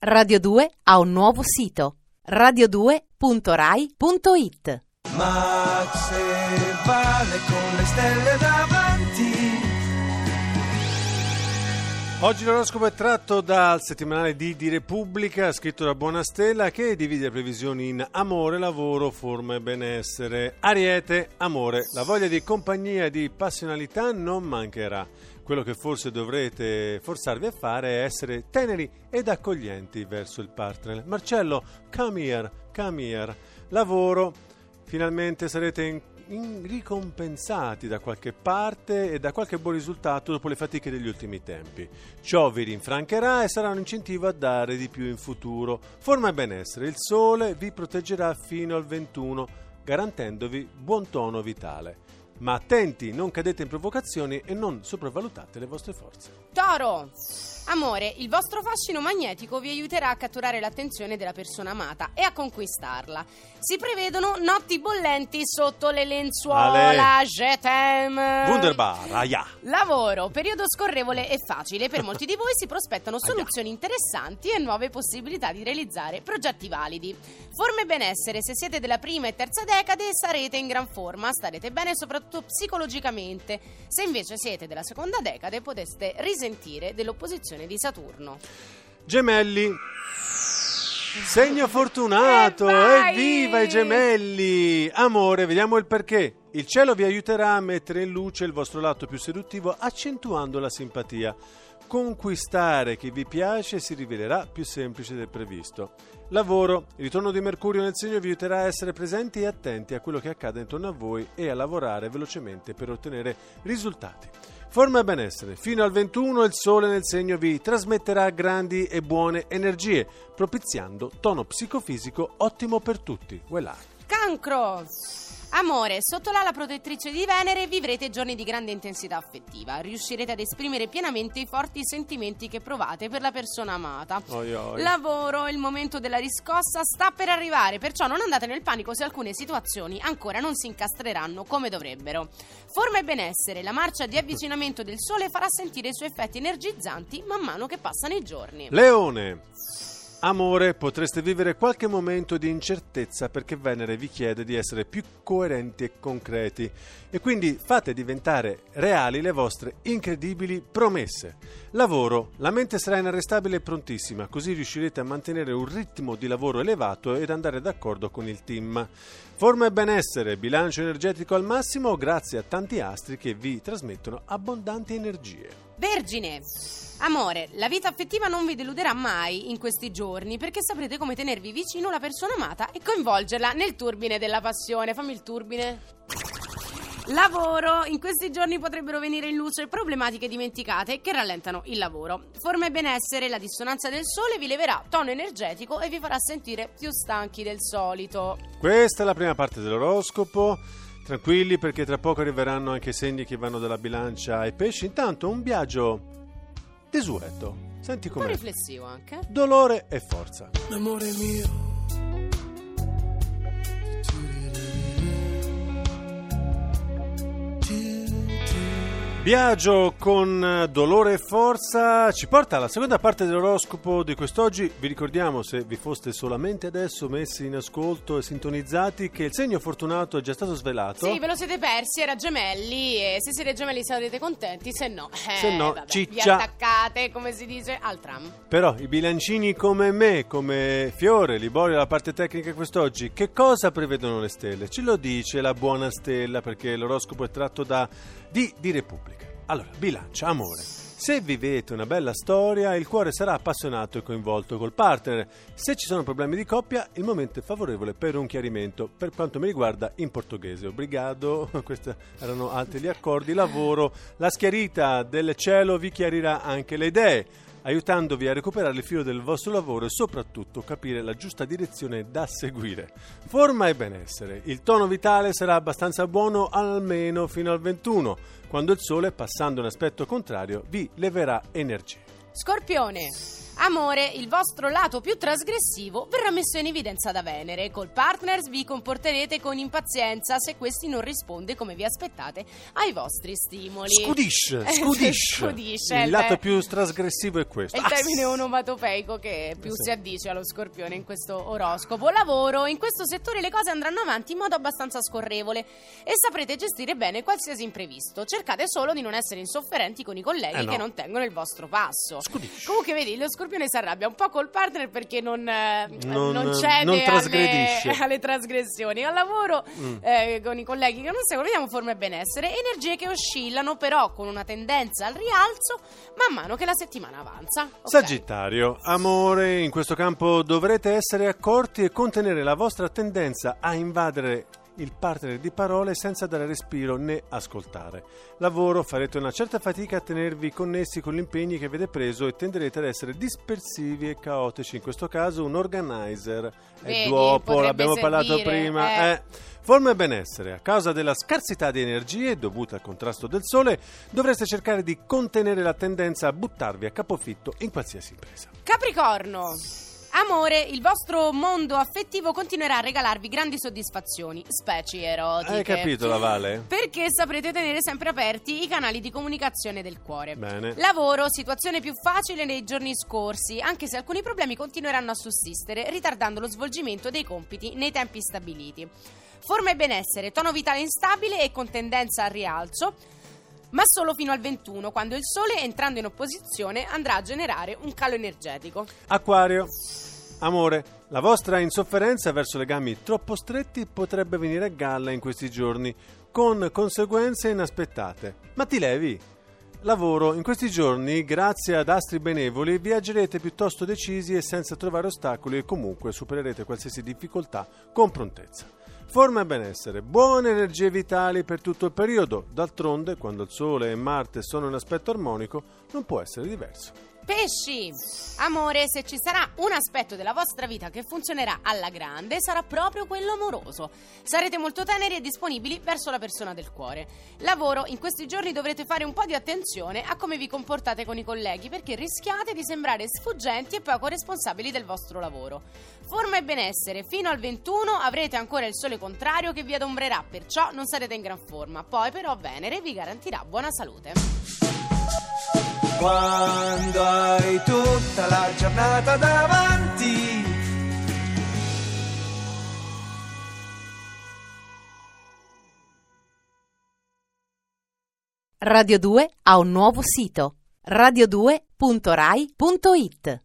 Radio 2 ha un nuovo sito radio2.rai.it Ma se vale con le stelle davanti Oggi l'oroscopo è tratto dal settimanale di Di Repubblica, scritto da Buonastella, che divide le previsioni in amore, lavoro, forma e benessere. Ariete, amore, la voglia di compagnia e di passionalità non mancherà. Quello che forse dovrete forzarvi a fare è essere teneri ed accoglienti verso il partner. Marcello, come here, come here. Lavoro, finalmente sarete in in- ricompensati da qualche parte e da qualche buon risultato dopo le fatiche degli ultimi tempi. Ciò vi rinfrancherà e sarà un incentivo a dare di più in futuro. Forma e benessere, il sole vi proteggerà fino al 21, garantendovi buon tono vitale. Ma attenti, non cadete in provocazioni e non sopravvalutate le vostre forze. Toro! Amore, il vostro fascino magnetico vi aiuterà a catturare l'attenzione della persona amata e a conquistarla. Si prevedono notti bollenti sotto le lenzuola. Je t'aime. Wunderbar, aia! Lavoro, periodo scorrevole e facile. Per molti di voi si prospettano soluzioni interessanti e nuove possibilità di realizzare progetti validi. Forme e benessere, se siete della prima e terza decade sarete in gran forma, starete bene soprattutto psicologicamente. Se invece siete della seconda decade poteste risentire dell'opposizione di Saturno. Gemelli. Segno fortunato, E vai! evviva i gemelli! Amore, vediamo il perché. Il cielo vi aiuterà a mettere in luce il vostro lato più seduttivo accentuando la simpatia. Conquistare chi vi piace si rivelerà più semplice del previsto. Lavoro, il ritorno di Mercurio nel segno vi aiuterà a essere presenti e attenti a quello che accade intorno a voi e a lavorare velocemente per ottenere risultati. Forma e benessere. Fino al 21 il sole nel segno vi trasmetterà grandi e buone energie, propiziando tono psicofisico ottimo per tutti. Voilà. Cancro! Amore, sotto l'ala protettrice di Venere vivrete giorni di grande intensità affettiva. Riuscirete ad esprimere pienamente i forti sentimenti che provate per la persona amata. Oi, oi. Lavoro, il momento della riscossa sta per arrivare, perciò non andate nel panico se alcune situazioni ancora non si incastreranno come dovrebbero. Forma e benessere, la marcia di avvicinamento del sole farà sentire i suoi effetti energizzanti man mano che passano i giorni. Leone. Amore, potreste vivere qualche momento di incertezza perché Venere vi chiede di essere più coerenti e concreti e quindi fate diventare reali le vostre incredibili promesse. Lavoro, la mente sarà inarrestabile e prontissima, così riuscirete a mantenere un ritmo di lavoro elevato ed andare d'accordo con il team. Forma e benessere, bilancio energetico al massimo grazie a tanti astri che vi trasmettono abbondanti energie. Vergine! Amore, la vita affettiva non vi deluderà mai in questi giorni perché saprete come tenervi vicino la persona amata e coinvolgerla nel turbine della passione. Fammi il turbine. Lavoro, in questi giorni potrebbero venire in luce problematiche dimenticate che rallentano il lavoro. Forma e benessere, la dissonanza del sole vi leverà tono energetico e vi farà sentire più stanchi del solito. Questa è la prima parte dell'oroscopo. Tranquilli perché tra poco arriveranno anche segni che vanno dalla bilancia ai pesci. Intanto un viaggio desueto. Senti Un po' com'è. riflessivo anche. Dolore e forza. Amore mio Viaggio con eh, dolore e forza ci porta alla seconda parte dell'oroscopo di quest'oggi. Vi ricordiamo, se vi foste solamente adesso messi in ascolto e sintonizzati, che il segno fortunato è già stato svelato. Sì, ve lo siete persi, era gemelli e se siete gemelli sarete contenti, se no, eh, Se no, vabbè, vi ciccia. attaccate, come si dice, al tram. Però i bilancini come me, come Fiore, Liborio, la parte tecnica quest'oggi, che cosa prevedono le stelle? Ce lo dice la buona stella perché l'oroscopo è tratto da di, di Repubblica. Allora, bilancia, amore. Se vivete una bella storia, il cuore sarà appassionato e coinvolto col partner. Se ci sono problemi di coppia, il momento è favorevole per un chiarimento. Per quanto mi riguarda, in portoghese. Obrigado, questi erano altri gli accordi. Lavoro, la schiarita del cielo vi chiarirà anche le idee aiutandovi a recuperare il filo del vostro lavoro e soprattutto capire la giusta direzione da seguire. Forma e benessere. Il tono vitale sarà abbastanza buono almeno fino al 21, quando il sole, passando in aspetto contrario, vi leverà energie. Scorpione. Amore, il vostro lato più trasgressivo verrà messo in evidenza da Venere. Col partners vi comporterete con impazienza se questi non risponde come vi aspettate ai vostri stimoli. Scudisce, Eh, scudisce. scudisce, Il beh. lato più trasgressivo è questo. È il Ah, termine onomatopeico che più Sì. si addice allo scorpione in questo oroscopo. Lavoro, in questo settore le cose andranno avanti in modo abbastanza scorrevole e saprete gestire bene qualsiasi imprevisto. Cercate solo di non essere insofferenti con i colleghi Eh no. che non tengono il vostro passo. Scudisce. Comunque vedi, lo scorpione si arrabbia un po' col partner perché non, eh, Non- non cede non alle, alle trasgressioni. Al lavoro Mm. eh, con i colleghi che non seguono, vediamo forma e benessere, energie che oscillano però con una tendenza al rialzo man mano che la settimana avanza. Ok. Sagittario, amore, in questo campo dovrete essere accorti e contenere la vostra tendenza a invadere il partner di parole senza dare respiro né ascoltare. Lavoro, farete una certa fatica a tenervi connessi con gli impegni che avete preso e tenderete ad essere dispersivi e caotici. In questo caso un organizer. Vedi, dopo, potrebbe l'abbiamo parlato servire, prima. eh. eh. Forma e benessere. A causa della scarsità di energie dovuta al contrasto del sole, dovreste cercare di contenere la tendenza a buttarvi a capofitto in qualsiasi impresa. Capricorno. Amore, il vostro mondo affettivo continuerà a regalarvi grandi soddisfazioni, specie erotiche. Hai capito la Vale? Perché saprete tenere sempre aperti i canali di comunicazione del cuore. Bene. Lavoro, situazione più facile nei giorni scorsi, anche se alcuni problemi continueranno a sussistere, ritardando lo svolgimento dei compiti nei tempi stabiliti. Forma e benessere, tono vitale instabile e con tendenza al rialzo, ma solo fino al 21, quando il Sole, entrando in opposizione, andrà a generare un calo energetico. Acquario. Amore, la vostra insofferenza verso legami troppo stretti potrebbe venire a galla in questi giorni, con conseguenze inaspettate. Ma ti levi? Lavoro, in questi giorni, grazie ad astri benevoli, viaggerete piuttosto decisi e senza trovare ostacoli e comunque supererete qualsiasi difficoltà con prontezza. Forma e benessere, buone energie vitali per tutto il periodo. D'altronde, quando il Sole e Marte sono in aspetto armonico, non può essere diverso. Pesci! Amore, se ci sarà un aspetto della vostra vita che funzionerà alla grande, sarà proprio quello amoroso. Sarete molto teneri e disponibili verso la persona del cuore. Lavoro, in questi giorni dovrete fare un po' di attenzione a come vi comportate con i colleghi perché rischiate di sembrare sfuggenti e poco responsabili del vostro lavoro. Forma e benessere, fino al 21 avrete ancora il sole contrario che vi adombrerà, perciò non sarete in gran forma. Poi però Venere vi garantirà buona salute. Quando hai tutta la giornata davanti. Radio 2 ha un nuovo sito radio2.rai.it